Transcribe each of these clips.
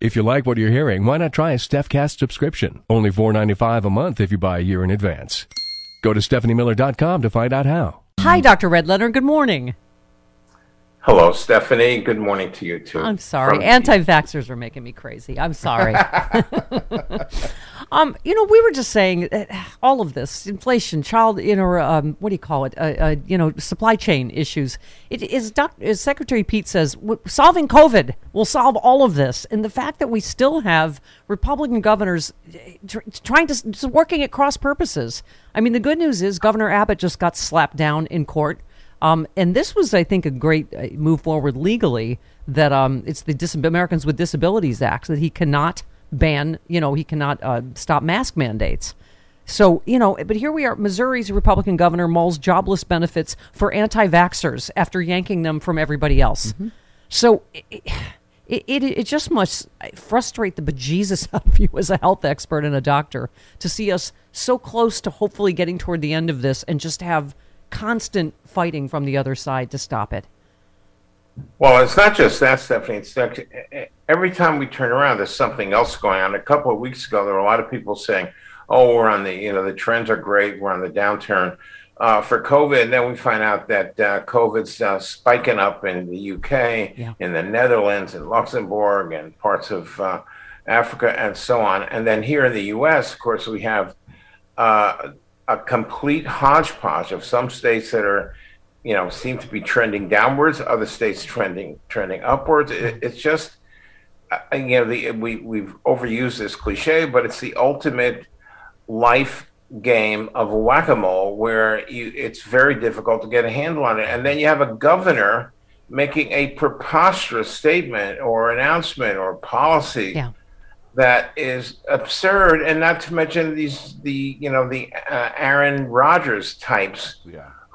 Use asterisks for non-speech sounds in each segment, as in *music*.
If you like what you're hearing, why not try a StephCast subscription? Only $4.95 a month if you buy a year in advance. Go to StephanieMiller.com to find out how. Hi, Dr. Redlener. Good morning. Hello, Stephanie. Good morning to you too. I'm sorry. Anti vaxxers are making me crazy. I'm sorry. *laughs* *laughs* um, you know, we were just saying uh, *sighs* all of this inflation, child, you know, um, what do you call it? Uh, uh, you know, supply chain issues. It is, as Secretary Pete says, solving COVID will solve all of this. And the fact that we still have Republican governors uh, tr- trying to, working at cross purposes. I mean, the good news is Governor Abbott just got slapped down in court. Um, and this was, I think, a great uh, move forward legally that um, it's the Dis- Americans with Disabilities Act that he cannot ban, you know, he cannot uh, stop mask mandates. So, you know, but here we are. Missouri's Republican governor mulls jobless benefits for anti vaxxers after yanking them from everybody else. So it, it, it, it just must frustrate the bejesus out *laughs* of you as a health expert and a doctor to see us so close to hopefully getting toward the end of this and just have constant fighting from the other side to stop it. Well, it's not just that, Stephanie. It's that every time we turn around, there's something else going on. A couple of weeks ago, there were a lot of people saying, "Oh, we're on the you know the trends are great. We're on the downturn uh, for COVID." And then we find out that uh, COVID's uh, spiking up in the UK, Yeah. in the Netherlands, in Luxembourg, and parts of uh, Africa, and so on. And then here in the U.S., of course, we have uh, a complete hodgepodge of some states that are you know seem to be trending downwards other states trending trending upwards. It, it's just you know the, we we've overused this cliche but it's the ultimate life game of whack-a-mole where you, it's very difficult to get a handle on it. And then you have a governor making a preposterous statement or announcement or policy Yeah. that is absurd, and not to mention these the you know the uh, Aaron Rodgers types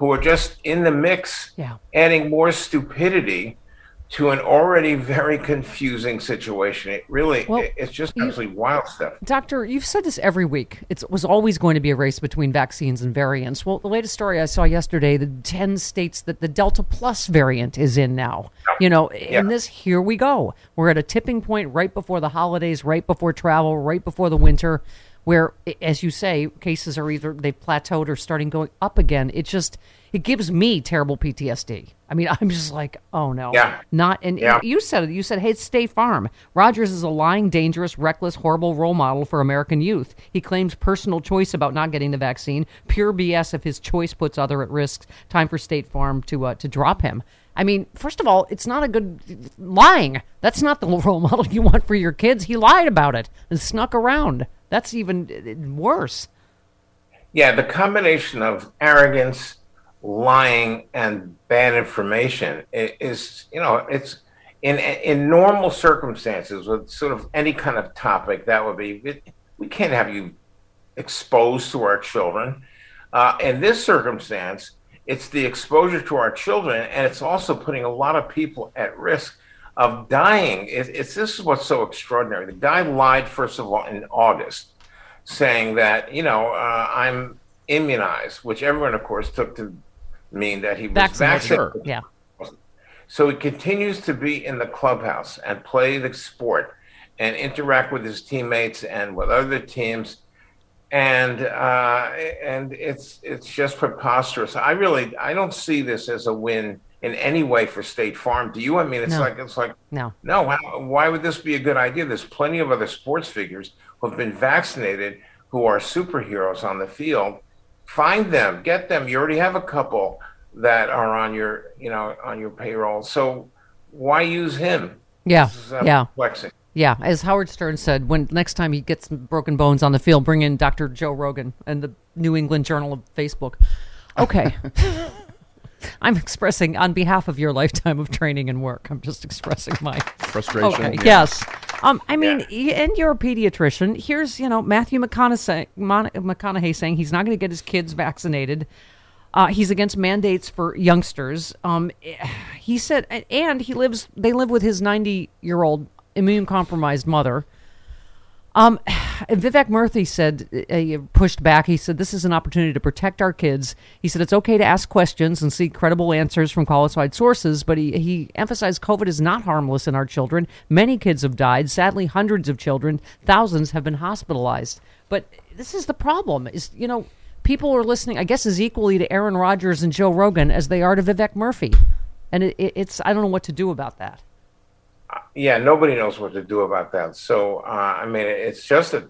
who are just in the mix, Yeah. adding more stupidity to an already very confusing situation. It really, well, it's just you- wild stuff. Doctor, you've said this every week. It was always going to be a race between vaccines and variants. Well, the latest story I saw yesterday, the 10 states that the Delta Plus variant is in now. You know, in this, here we go. We're at a tipping point right before the holidays, right before travel, right before the winter, where, as you say, cases are either they've plateaued or starting going up again. It just, it gives me terrible PTSD. I mean, *laughs* I'm just like, oh no. Yeah. Not, and Yeah. you said it. You said, "Hey, it's State Farm." Rodgers is a lying, dangerous, reckless, horrible role model for American youth. He claims personal choice about not getting the vaccine. Pure BS. If his choice puts other at risk, time for State Farm to uh, to drop him. I mean, first of all, it's not a good lying. That's not the *laughs* role model you want for your kids. He lied about it and snuck around. That's even uh, worse. Yeah, the combination of arrogance, lying, and bad information is, you know, it's in in normal circumstances with sort of any kind of topic that would be. It, we can't have you exposed to our children. Uh, in this circumstance, it's the exposure to our children, and it's also putting a lot of people at risk of dying. It, it's this is what's so extraordinary. The guy lied first of all in August saying that you know uh, I'm immunized, which everyone, of course, took to mean that he was Vaccinated. vaccinated. Yeah. So he continues to be in the clubhouse and play the sport and interact with his teammates and with other teams. and uh, and it's it's just preposterous. I really I don't see this as a win in any way for State Farm. Do you? I mean, it's No. like it's like No. no. How, why would this be a good idea? There's plenty of other sports figures who have been vaccinated who are superheroes on the field. Find them, get them. You already have a couple that are on your you know on your payroll. So why use him? Yeah. Is, uh, Yeah. perplexing. Yeah, as Howard Stern said, when next time he gets broken bones on the field, bring in Dr. Joe Rogan and the New England Journal of Facebook. Okay. *laughs* I'm expressing on behalf of your lifetime of training and work. I'm just expressing my Frustration. Okay. yeah. Yes. Um, I mean, Yeah. and you're a pediatrician. Here's, you know, Matthew McConaughey, McConaughey saying he's not going to get his kids vaccinated. Uh, he's against mandates for youngsters. Um, eh, he said, and he lives. They live with his 90 year old immune compromised mother. Um, Vivek Murthy said, uh, he pushed back. He said, This is an opportunity to protect our kids. He said, It's okay to ask questions and seek credible answers from qualified sources, but he, he emphasized COVID is not harmless in our children. Many kids have died. Sadly, hundreds of children, thousands have been hospitalized. But this is the problem is, you know, people are listening, I guess, as equally to Aaron Rodgers and Joe Rogan as they are to Vivek Murthy. And it, it, it's, I don't know what to do about that. Yeah, nobody knows what to do about that. So, uh, I mean, it's just a,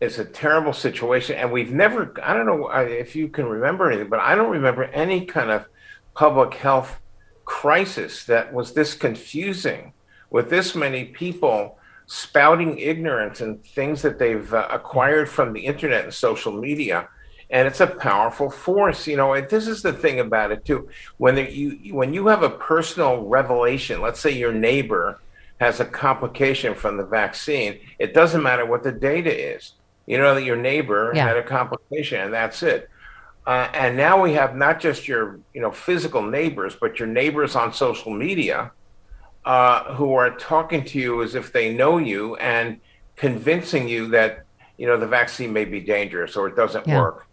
it's a terrible situation, and we've never. I don't know if you can remember anything, but I don't remember any kind of public health crisis that was this confusing, with this many people spouting ignorance and things that they've uh, acquired from the internet and social media. And it's a powerful force, you know. This is the thing about it too. When you when you have a personal revelation, let's say your neighbor has a complication from the vaccine, it doesn't matter what the data is. You know that your neighbor Yeah. had a complication, and that's it. Uh, and now we have not just your you know physical neighbors, but your neighbors on social media uh, who are talking to you as if they know you and convincing you that you know the vaccine may be dangerous or it doesn't Yeah. work.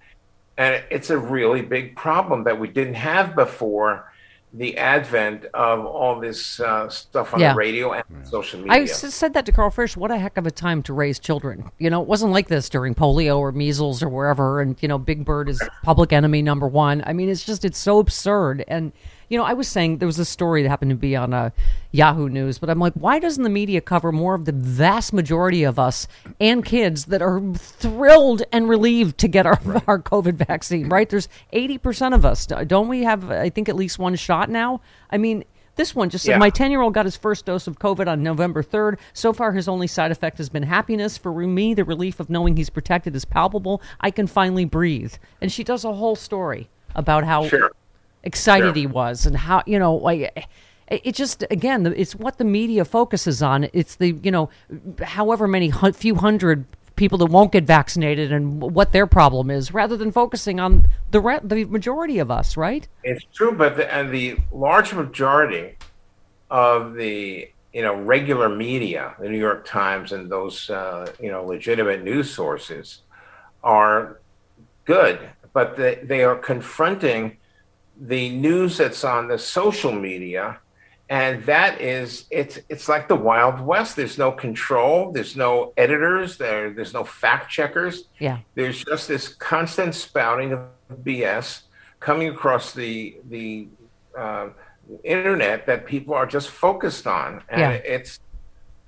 And it's a really big problem that we didn't have before the advent of all this uh, stuff on Yeah. the radio and social media. I said that to Carl Frisch. What a heck of a time to raise children. You know, it wasn't like this during polio or measles or wherever. And, you know, Big Bird is public enemy number one. I mean, it's just, it's so absurd. And, you know, I was saying there was a story that happened to be on uh, Yahoo News, but I'm like, why doesn't the media cover more of the vast majority of us and kids that are thrilled and relieved to get our, our COVID vaccine, right? There's 80% of us. Don't we have, I think, at least one shot now? I mean, this one just said, Yeah. my 10 year old got his first dose of COVID on November 3rd. So far, his only side effect has been happiness. For me, the relief of knowing he's protected is palpable. I can finally breathe. And she does a whole story about how Sure. Excited Sure. he was and how, you know, like. it- just again, it's what the media focuses on. It's the you know, however many few hundred people that won't get vaccinated and what their problem is, rather than focusing on the re- the majority of us, right? It's true, but the, and the large majority of the you know regular media, the New York Times and those uh, you know legitimate news sources, are good, but they, they are confronting the news that's on the social media and that is it's it's like the wild west there's no control there's no editors there there's no fact checkers Yeah. there's just this constant spouting of BS coming across the the uh, internet that people are just focused on, and Yeah. it's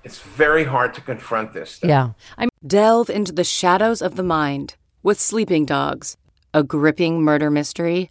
it's very hard to confront this stuff. Yeah. I Delve into the shadows of the mind with Sleeping Dogs, a gripping murder mystery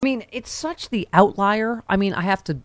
I mean, it's such the outlier. I mean, I have to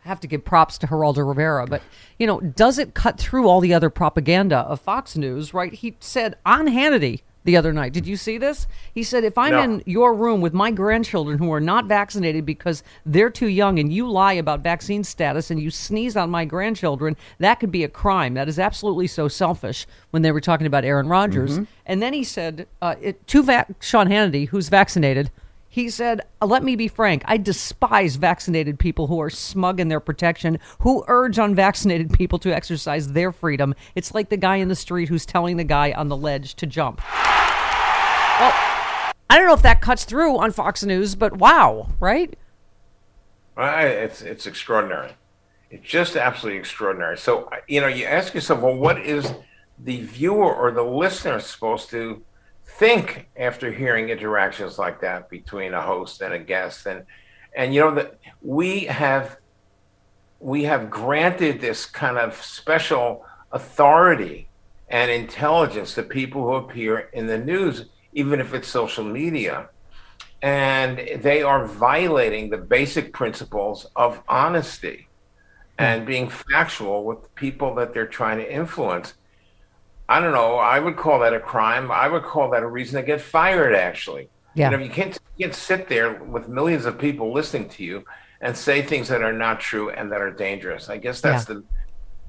have to give props to Geraldo Rivera, but you know, does it cut through all the other propaganda of Fox News? Right? He said on Hannity the other night. Did you see this? He said, if I'm No. in your room with my grandchildren who are not vaccinated because they're too young and you lie about vaccine status and you sneeze on my grandchildren, that could be a crime. That is absolutely so selfish when they were talking about Aaron Rodgers. And then he said, uh, it, to va- Sean Hannity, who's vaccinated, he said, "Uh, Let me be frank. I despise vaccinated people who are smug in their protection, who urge unvaccinated people to exercise their freedom. It's like the guy in the street who's telling the guy on the ledge to jump. Well, I don't know if that cuts through on Fox News, but wow, right? I- It's it's extraordinary. It's just absolutely extraordinary. So you know, you ask yourself, well, what is the viewer or the listener supposed to think after hearing interactions like that between a host and a guest? And and you know that we have we have granted this kind of special authority and intelligence to people who appear in the news, even if it's social media and they are violating the basic principles of honesty and being factual with people that they're trying to influence. I don't know. I would call that a crime. I would call that a reason to get fired. Actually, Yeah. You know, you can't you can't sit there with millions of people listening to you and say things that are not true and that are dangerous. I guess that's the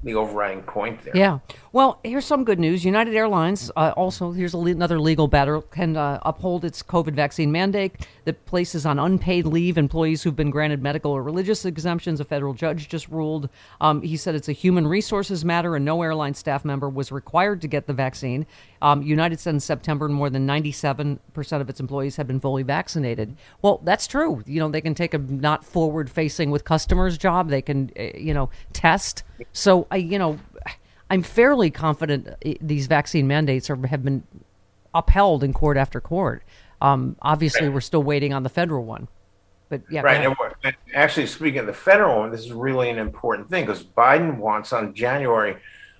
the overriding point there. Yeah. Well, here's some good news. United Airlines uh, also here's le- another legal battle can uh, uphold its COVID vaccine mandate that places on unpaid leave employees who've been granted medical or religious exemptions. A federal judge just ruled. Um, he said it's a human resources matter, and no airline staff member was required to get the vaccine. Um, United said in September more than 97 percent of its employees had been fully vaccinated. Well, that's true. You know, they can take a not forward-facing with customers job. They can, uh, you know, test. So I, you know. I'm fairly confident uh, these vaccine mandates are, have been upheld in court after court. Um, obviously, we're still waiting on the federal one. But yeah, Right. And actually, speaking of the federal one, this is really an important thing because Biden wants on January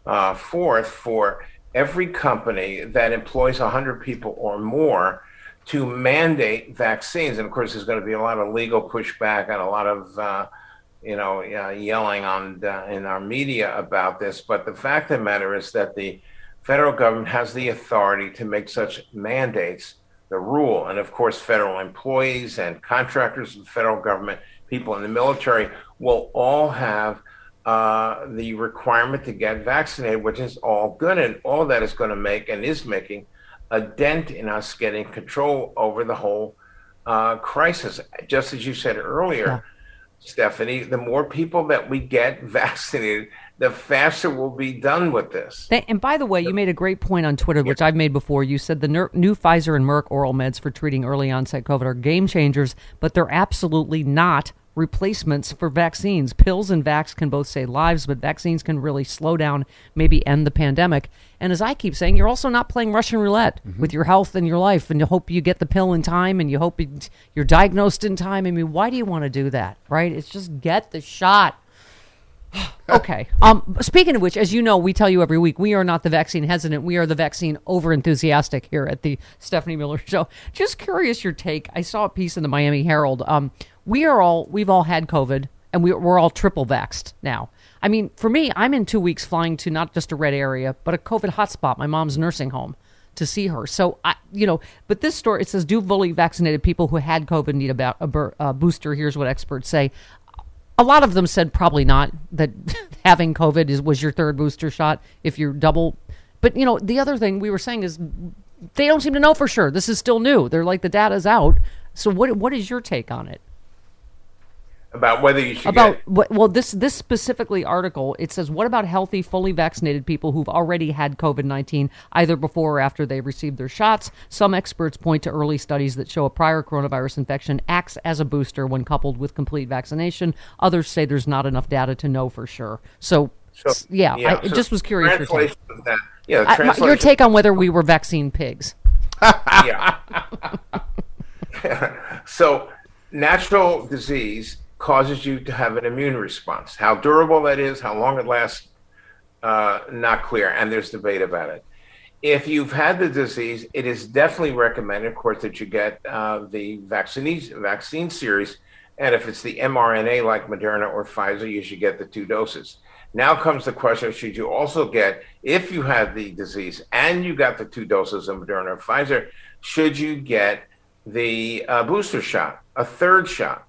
uh, 4th for every company that employs 100 people or more to mandate vaccines. And of course, there's going to be a lot of legal pushback and a lot of uh, you know, uh, yelling on in our media about this. But the fact of the matter is that the federal government has the authority to make such mandates the rule. And of course, federal employees and contractors of the federal government, people in the military, will all have uh, the requirement to get vaccinated, which is all good. And all that is going to make and is making a dent in us getting control over the whole uh, crisis. Just as you said earlier. Yeah. Stephanie, the more people that we get *laughs* vaccinated, the faster we'll be done with this. And by the way, you made a great point on Twitter, which I've made before. You said the new Pfizer and Merck oral meds for treating early onset COVID are game changers, but they're absolutely not replacements for vaccines. Pills and vax can both save lives, but vaccines can really slow down, maybe end the pandemic. And as I keep saying, you're also not playing Russian roulette mm-hmm. with your health and your life, and you hope you get the pill in time, and you hope you're diagnosed in time. I mean, why do you want to do that, right? It's just get the shot. *gasps* Okay. Um, speaking of which, as you know, we tell you every week, we are not the vaccine hesitant. We are the vaccine over enthusiastic here at the Stephanie Miller Show. Just curious your take. I saw a piece in the Miami Herald. Um, we are all, we've all had COVID and we, we're all triple vaxxed now. I mean, for me, I'm in two weeks flying to not just a red area, but a COVID hotspot, my mom's nursing home to see her. So I, you know, but this story it says, do fully vaccinated people who had COVID need a, a, a booster? Here's what experts say. A lot of them said probably not that *laughs* having COVID is was your third booster shot if you're double. But you know, the other thing we were saying is they don't seem to know for sure. This is still new. They're like the data's out. So what what is your take on it? About whether you should about get well this this specifically article it says what about healthy fully vaccinated people who've already had covid-19 either before or after they received their shots some experts point to early studies that show a prior coronavirus infection acts as a booster when coupled with complete vaccination others say there's not enough data to know for sure so, So, s- yeah, I so just was curious your take. that. Yeah, I- your take on whether we were vaccine pigs *laughs* yeah. *laughs* so, natural disease causes you to have an immune response. How durable that is, how long it lasts, uh, not clear, and there's debate about it. If you've had the disease, it is definitely recommended, of course, that you get uh, the vaccine vaccine series, and if it's the mRNA like Moderna or Pfizer, you should get the two doses. Now comes the question: Should you also get, if you had the disease and you got the two doses of Moderna or Pfizer, should you get the uh, booster shot, a third shot?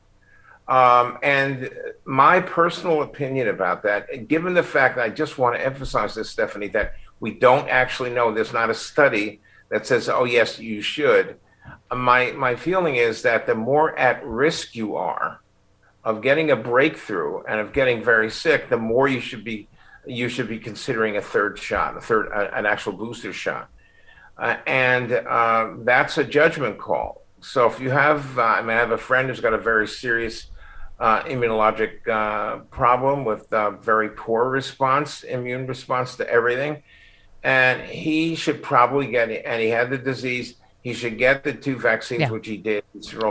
Um, and my personal opinion about that, given the fact that I just want to emphasize this, Stephanie, that we don't actually know. There's not a study that says, "Oh, yes, you should." My my feeling is that the more at risk you are of getting a breakthrough and of getting very sick, the more you should be you should be considering a third shot, a third uh, an actual booster shot, uh, and uh, that's a judgment call. So if you have, uh, I mean, I have a friend who's got a very serious uh, immunologic uh, problem with a very poor response, immune response to everything, and he should probably get it. And he had the disease he should get the two vaccines, yeah. which he did.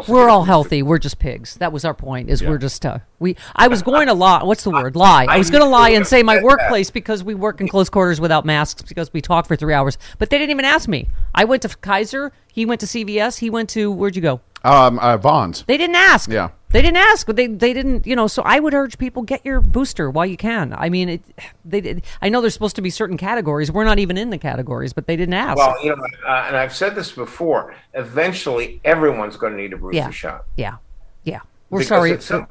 We're all healthy. We're just pigs. That was our point. Is yeah. we're just uh, we. I was going to lie. *laughs* What's the word? Lie. I, I was going to lie and say my *laughs* workplace because we work in close quarters without masks because we talk for three hours. But they didn't even ask me. I went to Kaiser. He went to CVS. He went to where'd you go? Um, uh, Vons. They didn't ask. Yeah. They didn't ask. They they didn't. You know. So I would urge people get your booster while you can. I mean, it, they did. I know there's supposed to be certain categories. We're not even in the categories, but they didn't ask. Well, you know, uh, and I've said this before. Eventually, everyone's going to need a booster yeah. shot. Yeah. Yeah. We're because sorry.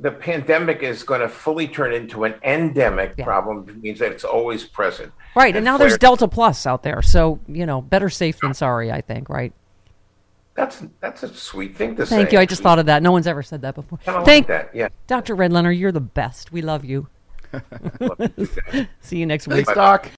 the pandemic is going to fully turn into an endemic yeah. problem. It means that it's always present. Right, and, and now there's Delta Plus out there, so you know, better safe than sorry. I think. Right. That's that's a sweet thing to say. Thank you. I just thought of that. No one's ever said that before. Thank like that. Yeah. Dr. Redlener, you're the best. We love you. *laughs* *laughs* See you next week. Thanks, Doc.